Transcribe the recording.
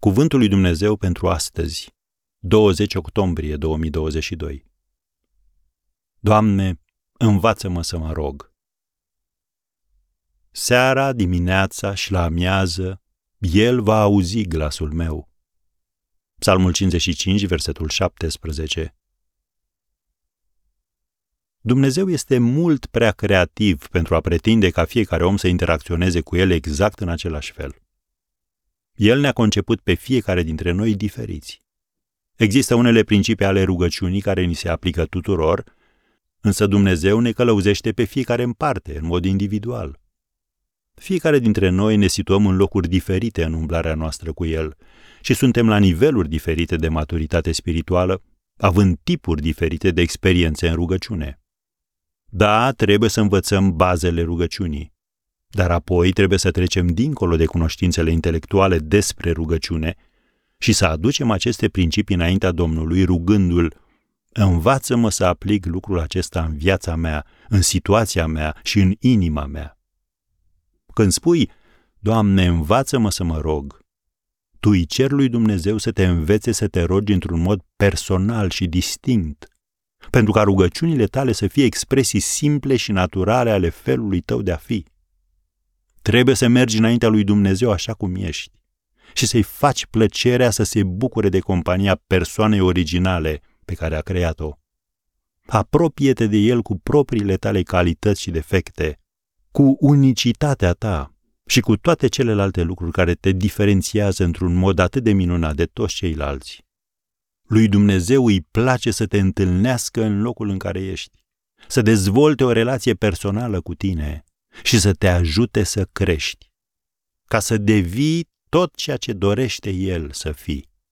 Cuvântul lui Dumnezeu pentru astăzi, 20 octombrie 2022. Doamne, învață-mă să mă rog. Seara, dimineața și la amiază, El va auzi glasul meu. Psalmul 55, versetul 17. Dumnezeu este mult prea creativ pentru a pretinde ca fiecare om să interacționeze cu El exact în același fel. El ne-a conceput pe fiecare dintre noi diferiți. Există unele principii ale rugăciunii care ni se aplică tuturor, însă Dumnezeu ne călăuzește pe fiecare în parte, în mod individual. Fiecare dintre noi ne situăm în locuri diferite în umblarea noastră cu El și suntem la niveluri diferite de maturitate spirituală, având tipuri diferite de experiențe în rugăciune. Da, trebuie să învățăm bazele rugăciunii, dar apoi trebuie să trecem dincolo de cunoștințele intelectuale despre rugăciune și să aducem aceste principii înaintea Domnului rugându-L, învață-mă să aplic lucrul acesta în viața mea, în situația mea și în inima mea. Când spui, Doamne, învață-mă să mă rog, tu îi cer lui Dumnezeu să te învețe să te rogi într-un mod personal și distinct, pentru ca rugăciunile tale să fie expresii simple și naturale ale felului tău de a fi. Trebuie să mergi înaintea lui Dumnezeu așa cum ești și să-i faci plăcerea să se bucure de compania persoanei originale pe care a creat-o. Apropie-te de el cu propriile tale calități și defecte, cu unicitatea ta și cu toate celelalte lucruri care te diferențiază într-un mod atât de minunat de toți ceilalți. Lui Dumnezeu îi place să te întâlnească în locul în care ești, să dezvolte o relație personală cu tine și să te ajute să crești, ca să devii tot ceea ce dorește El să fii.